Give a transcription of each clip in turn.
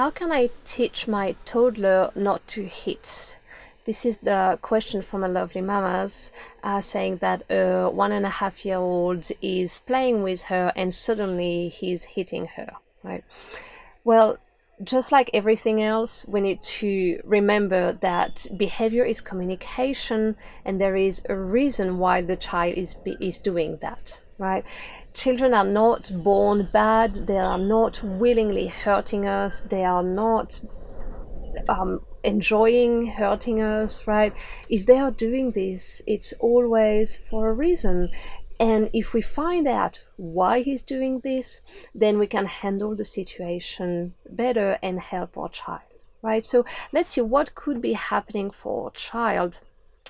how can I teach my toddler not to hit? This is the question from a lovely mamas uh, saying that a one and a half year old is playing with her and suddenly he's hitting her, right? Well, just like everything else, we need to remember that behavior is communication, and there is a reason why the child is is doing that, right? Children are not born bad. They are not willingly hurting us. They are not um, enjoying hurting us, right? If they are doing this, it's always for a reason. And if we find out why he's doing this, then we can handle the situation better and help our child, right? So let's see what could be happening for a child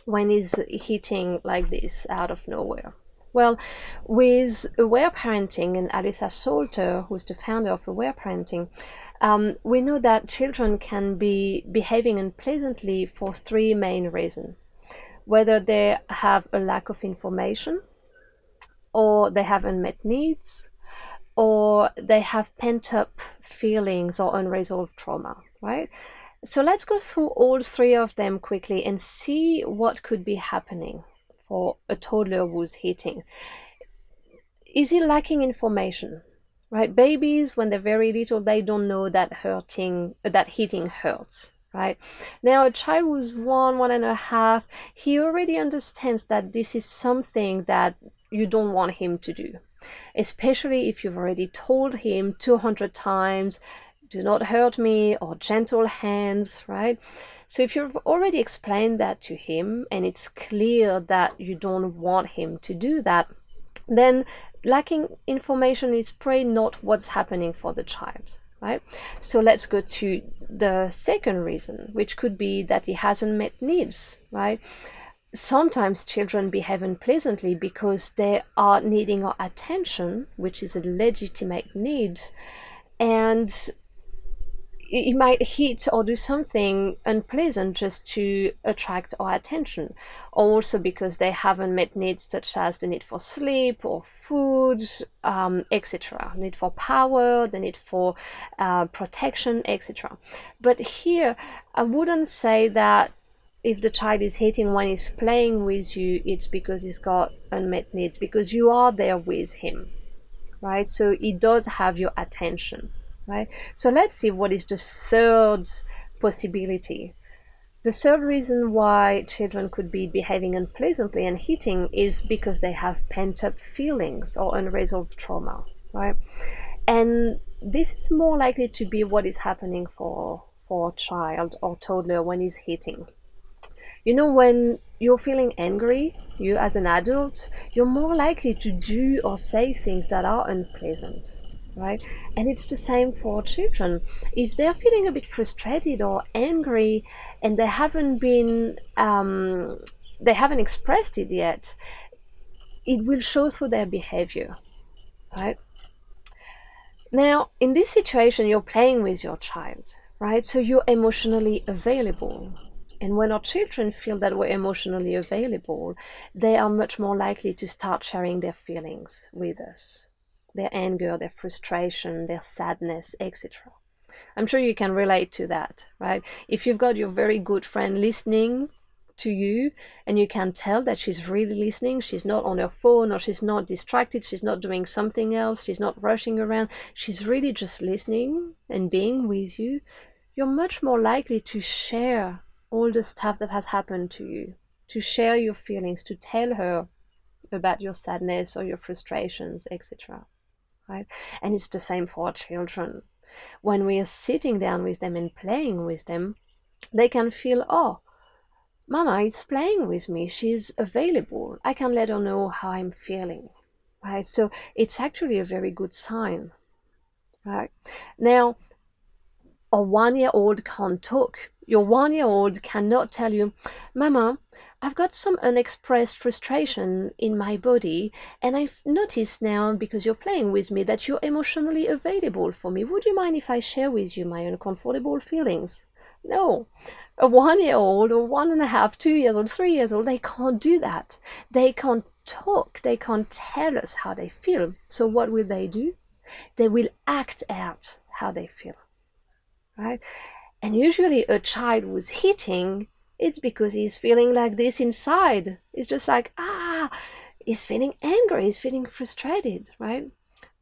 when he's hitting like this out of nowhere. Well, with Aware Parenting and Aletha Solter, who's the founder of Aware Parenting, um, we know that children can be behaving unpleasantly for three main reasons whether they have a lack of information, or they have unmet needs, or they have pent up feelings or unresolved trauma, right? So let's go through all three of them quickly and see what could be happening for a toddler who's hitting. Is he lacking information? Right? Babies, when they're very little, they don't know that hurting, that hitting hurts right? Now, a child who's one, one and a half, he already understands that this is something that you don't want him to do, especially if you've already told him 200 times, do not hurt me, or gentle hands, right? So if you've already explained that to him and it's clear that you don't want him to do that, then lacking information is probably not what's happening for the child right so let's go to the second reason which could be that he hasn't met needs right sometimes children behave unpleasantly because they are needing our attention, which is a legitimate need, and it might hit or do something unpleasant just to attract our attention, also because they haven't met needs such as the need for sleep or food, um, etc., need for power, the need for uh, protection, etc. But here, I wouldn't say that if the child is hitting when he's playing with you, it's because he's got unmet needs, because you are there with him, right? So he does have your attention, right? So let's see what is the third possibility. The third reason why children could be behaving unpleasantly and hitting is because they have pent up feelings or unresolved trauma, right? And this is more likely to be what is happening for for a child or toddler when he's hitting you know, when you're feeling angry, you as an adult, you're more likely to do or say things that are unpleasant, right? And it's the same for children. If they're feeling a bit frustrated or angry and they haven't been, um, they haven't expressed it yet, it will show through their behavior, right? Now, in this situation, you're playing with your child, right? So you're emotionally available and when our children feel that we're emotionally available, they are much more likely to start sharing their feelings with us their anger, their frustration, their sadness, etc. I'm sure you can relate to that, right? If you've got your very good friend listening to you and you can tell that she's really listening, she's not on her phone or she's not distracted, she's not doing something else, she's not rushing around, she's really just listening and being with you, you're much more likely to share all the stuff that has happened to you, to share your feelings, to tell her about your sadness or your frustrations, etc. Right? And it's the same for our children. When we are sitting down with them and playing with them, they can feel, oh, Mama is playing with me. She's available. I can let her know how I'm feeling. Right? So it's actually a very good sign. Right? Now, a one year old can't talk your one year old cannot tell you, Mama, I've got some unexpressed frustration in my body, and I've noticed now, because you're playing with me, that you're emotionally available for me. Would you mind if I share with you my uncomfortable feelings? No. A one year old, or one and a half, two years old, three years old, they can't do that. They can't talk. They can't tell us how they feel. So, what will they do? They will act out how they feel right? And usually a child who's hitting, it's because he's feeling like this inside. It's just like, ah, he's feeling angry, he's feeling frustrated, right?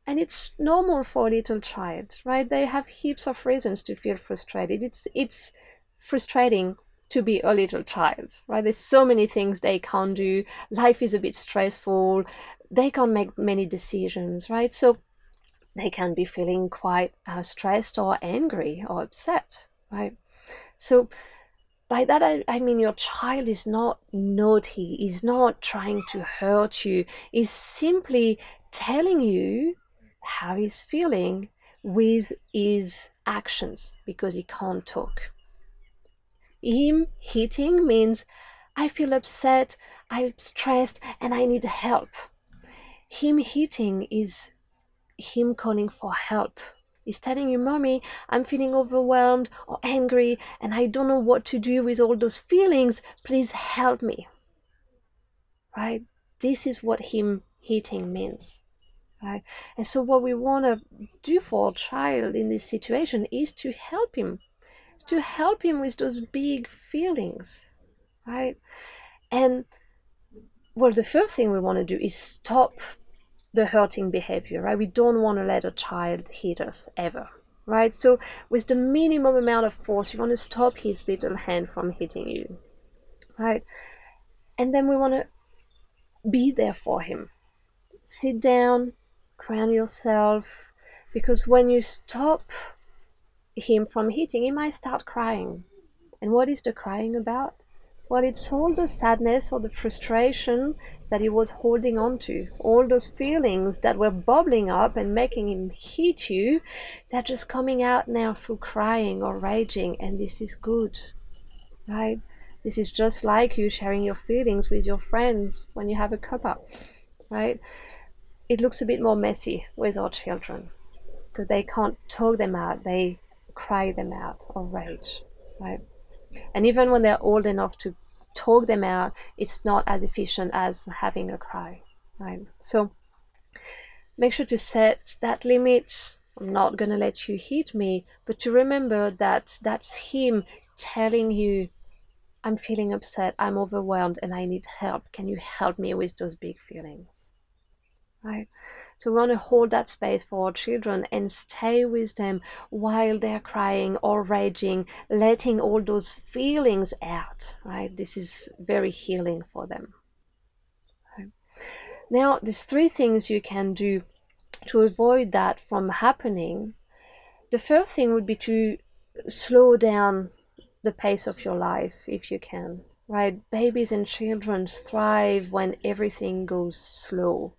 And it's normal for a little child, right? They have heaps of reasons to feel frustrated. It's it's frustrating to be a little child, right? There's so many things they can't do. Life is a bit stressful. They can't make many decisions, right? So they can be feeling quite uh, stressed or angry or upset, right? So by that I, I mean your child is not naughty, is not trying to hurt you, is simply telling you how he's feeling with his actions because he can't talk. Him hitting means I feel upset, I'm stressed, and I need help. Him hitting is him calling for help. He's telling you, Mommy, I'm feeling overwhelmed or angry and I don't know what to do with all those feelings. Please help me. Right? This is what him hitting means. Right? And so, what we want to do for a child in this situation is to help him, to help him with those big feelings. Right? And well, the first thing we want to do is stop the hurting behavior, right? We don't want to let a child hit us ever, right? So with the minimum amount of force, you want to stop his little hand from hitting you, right? And then we want to be there for him. Sit down, crown yourself, because when you stop him from hitting, he might start crying. And what is the crying about? Well, it's all the sadness or the frustration that he was holding on to. All those feelings that were bubbling up and making him hit you, they're just coming out now through crying or raging, and this is good, right? This is just like you sharing your feelings with your friends when you have a cuppa, right? It looks a bit more messy with our children because they can't talk them out, they cry them out or rage, right? And even when they're old enough to talk them out, it's not as efficient as having a cry, right? So make sure to set that limit. I'm not going to let you hit me, but to remember that that's him telling you, I'm feeling upset, I'm overwhelmed, and I need help. Can you help me with those big feelings? Right? So we want to hold that space for our children and stay with them while they're crying or raging, letting all those feelings out, right? This is very healing for them. Right? Now, there's three things you can do to avoid that from happening. The first thing would be to slow down the pace of your life if you can right babies and children thrive when everything goes slow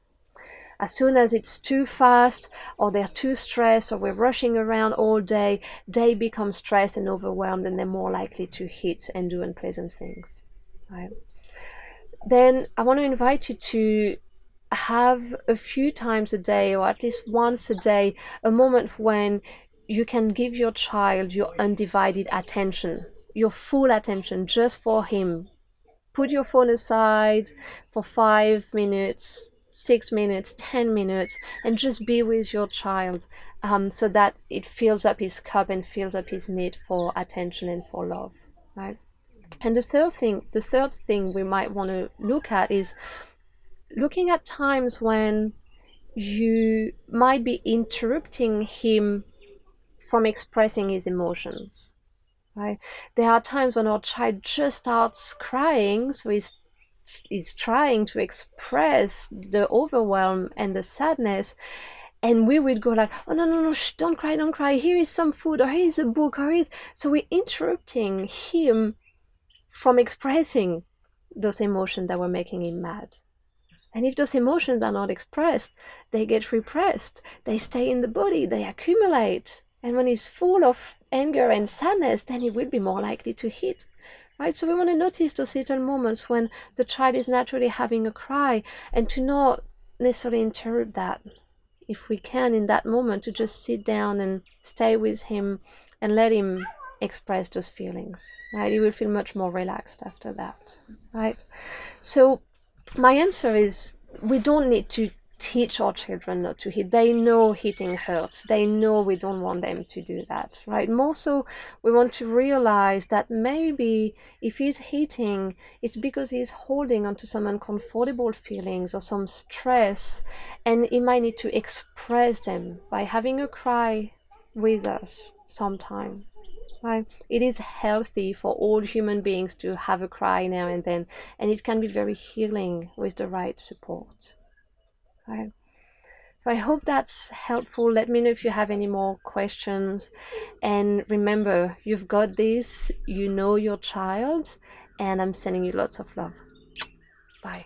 as soon as it's too fast or they're too stressed or we're rushing around all day, they become stressed and overwhelmed and they're more likely to hit and do unpleasant things. Right? Then I want to invite you to have a few times a day or at least once a day a moment when you can give your child your undivided attention, your full attention just for him. Put your phone aside for five minutes, six minutes, 10 minutes, and just be with your child um, so that it fills up his cup and fills up his need for attention and for love, right? And the third thing, the third thing we might want to look at is looking at times when you might be interrupting him from expressing his emotions. Right? There are times when our child just starts crying, so he's is trying to express the overwhelm and the sadness. And we would go like oh no no no shh, don't cry don't cry. Here is some food or here is a book or here is so we're interrupting him from expressing those emotions that were making him mad. And if those emotions are not expressed they get repressed. They stay in the body they accumulate. And when he's full of anger and sadness then he will be more likely to hit right? So we want to notice those little moments when the child is naturally having a cry and to not necessarily interrupt that. If we can, in that moment, to just sit down and stay with him and let him express those feelings, right? You will feel much more relaxed after that, right? So, my answer is we don't need to teach our children not to hit. They know hitting hurts. They know we don't want them to do that, right? More so, we want to realize that maybe if he's hitting, it's because he's holding onto some uncomfortable feelings or some stress, and he might need to express them by having a cry with us sometime. Right? It is healthy for all human beings to have a cry now and then, and it can be very healing with the right support. Right? So I hope that's helpful. Let me know if you have any more questions. And remember, you've got this, you know your child, and I'm sending you lots of love. Bye.